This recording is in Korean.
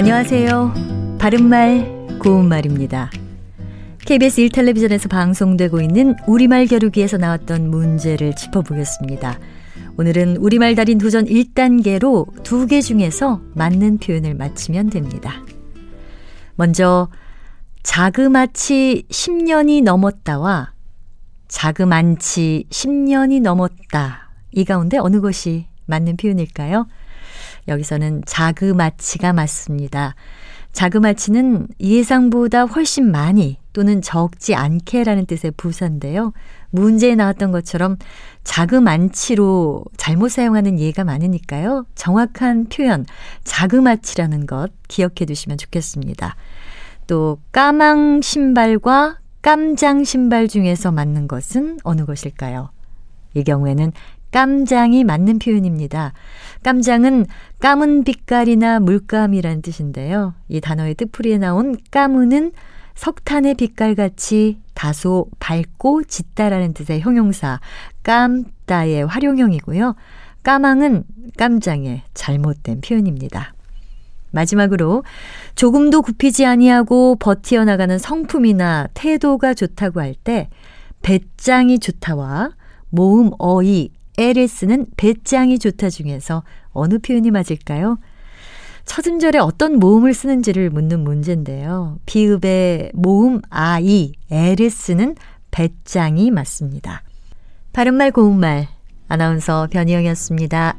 안녕하세요. 바른말, 고운말입니다. KBS 1텔레비전에서 방송되고 있는 우리말 겨루기에서 나왔던 문제를 짚어보겠습니다. 오늘은 우리말 달인 도전 1단계로 두 개 중에서 맞는 표현을 맞히면 됩니다. 먼저 자그마치 10년이 넘었다와 자그만치 10년이 넘었다. 이 가운데 어느 것이 맞는 표현일까요? 여기서는 자그마치가 맞습니다. 자그마치는 예상보다 훨씬 많이 또는 적지 않게라는 뜻의 부사인데요. 문제에 나왔던 것처럼 자그만치로 잘못 사용하는 예가 많으니까요. 정확한 표현, 자그마치라는 것 기억해 두시면 좋겠습니다. 또 까망 신발과 깜장 신발 중에서 맞는 것은 어느 것일까요? 이 경우에는 깜장이 맞는 표현입니다. 깜장은 까문 빛깔이나 물감이란 뜻인데요. 이 단어의 뜻풀이에 나온 까문은 석탄의 빛깔같이 다소 밝고 짙다라는 뜻의 형용사 깜다의 활용형이고요. 까망은 깜장의 잘못된 표현입니다. 마지막으로 조금도 굽히지 아니하고 버티어 나가는 성품이나 태도가 좋다고 할 때 배짱이 좋다와 모음 어이 에를 쓰는 배짱이 좋다 중에서 어느 표현이 맞을까요? 첫 음절에 어떤 모음을 쓰는지를 묻는 문제인데요. 비읍의 모음 아이, 에를 쓰는 배짱이 맞습니다. 바른말 고운말 아나운서 변희영이었습니다.